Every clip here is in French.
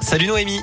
Salut Noémie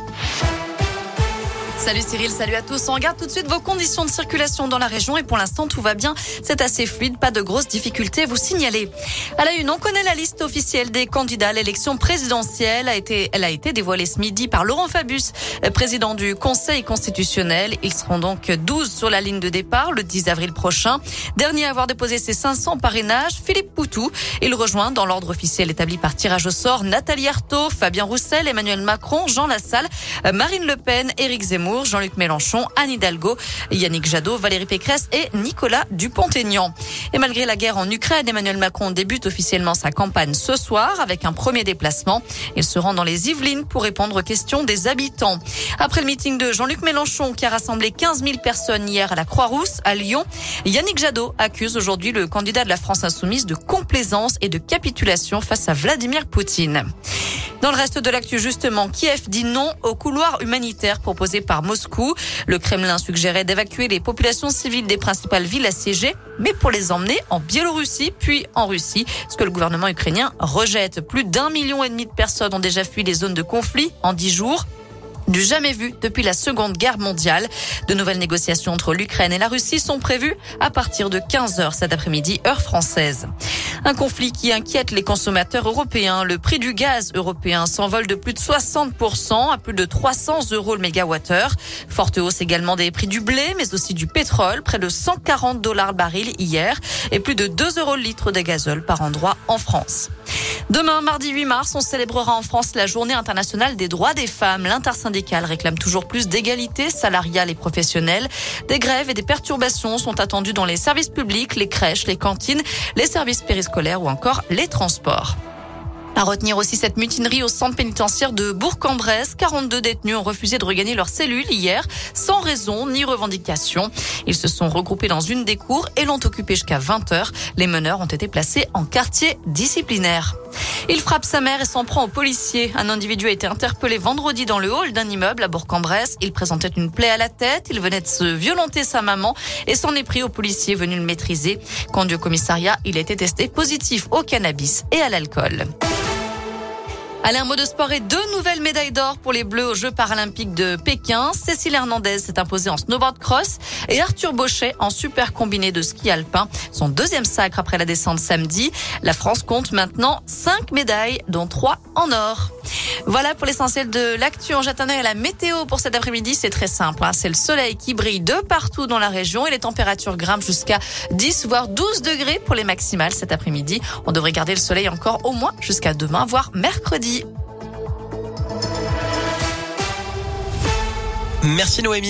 Salut Cyril, salut à tous. On regarde tout de suite vos conditions de circulation dans la région et pour l'instant tout va bien. C'est assez fluide, pas de grosses difficultés à vous signaler. À la une, on connaît la liste officielle des candidats à l'élection présidentielle. A été, elle a été dévoilée ce midi par Laurent Fabius, président du Conseil constitutionnel. Ils seront donc 12 sur la ligne de départ le 10 avril prochain. Dernier à avoir déposé ses 500 parrainages, Philippe Poutou. Il rejoint dans l'ordre officiel établi par tirage au sort Nathalie Arthaud, Fabien Roussel, Emmanuel Macron, Jean Lassalle, Marine Le Pen, Éric Zemmour. Jean-Luc Mélenchon, Anne Hidalgo, Yannick Jadot, Valérie Pécresse et Nicolas Dupont-Aignan. Et malgré la guerre en Ukraine, Emmanuel Macron débute officiellement sa campagne ce soir avec un premier déplacement. Il se rend dans les Yvelines pour répondre aux questions des habitants. Après le meeting de Jean-Luc Mélenchon qui a rassemblé 15 000 personnes hier à la Croix-Rousse à Lyon, Yannick Jadot accuse aujourd'hui le candidat de la France insoumise de complaisance et de capitulation face à Vladimir Poutine. Dans le reste de l'actu, justement, Kiev dit non au couloir humanitaire proposé par Moscou. Le Kremlin suggérait d'évacuer les populations civiles des principales villes assiégées, mais pour les emmener en Biélorussie, puis en Russie, ce que le gouvernement ukrainien rejette. Plus d'un million et demi de personnes ont déjà fui les zones de conflit en dix jours du jamais vu depuis la Seconde Guerre mondiale. De nouvelles négociations entre l'Ukraine et la Russie sont prévues à partir de 15 heures cet après-midi, heure française. Un conflit qui inquiète les consommateurs européens. Le prix du gaz européen s'envole de plus de 60% à plus de 300 euros le mégawattheure. Forte hausse également des prix du blé, mais aussi du pétrole, près de 140 dollars le baril hier et plus de 2 euros le litre de gazole par endroit en France. Demain, mardi 8 mars, on célébrera en France la journée internationale des droits des femmes. L'intersyndicale réclame toujours plus d'égalité salariale et professionnelle. Des grèves et des perturbations sont attendues dans les services publics, les crèches, les cantines, les services périscolaires ou encore les transports. À retenir aussi cette mutinerie au centre pénitentiaire de Bourg-en-Bresse. 42 détenus ont refusé de regagner leur cellule hier, sans raison ni revendication. Ils se sont regroupés dans une des cours et l'ont occupé jusqu'à 20 heures. Les meneurs ont été placés en quartier disciplinaire. Il frappe sa mère et s'en prend aux policiers. Un individu a été interpellé vendredi dans le hall d'un immeuble à Bourg-en-Bresse. Il présentait une plaie à la tête. Il venait de se violenter sa maman et s'en est pris aux policiers venus le maîtriser. Conduit au commissariat, il a été testé positif au cannabis et à l'alcool. Allez, un mot de sport et deux nouvelles médailles d'or pour les Bleus aux Jeux paralympiques de Pékin. Cécile Hernandez s'est imposée en snowboard cross et Arthur Bauchet en super combiné de ski alpin. Son deuxième sacre après la descente samedi. La France compte maintenant cinq médailles, dont trois en or. Voilà pour l'essentiel de l'actu. En jetant à la météo pour cet après-midi, c'est très simple. Hein. C'est le soleil qui brille de partout dans la région et les températures grimpent jusqu'à 10 voire 12 degrés pour les maximales cet après-midi. On devrait garder le soleil encore au moins jusqu'à demain, voire mercredi. Merci Noémie.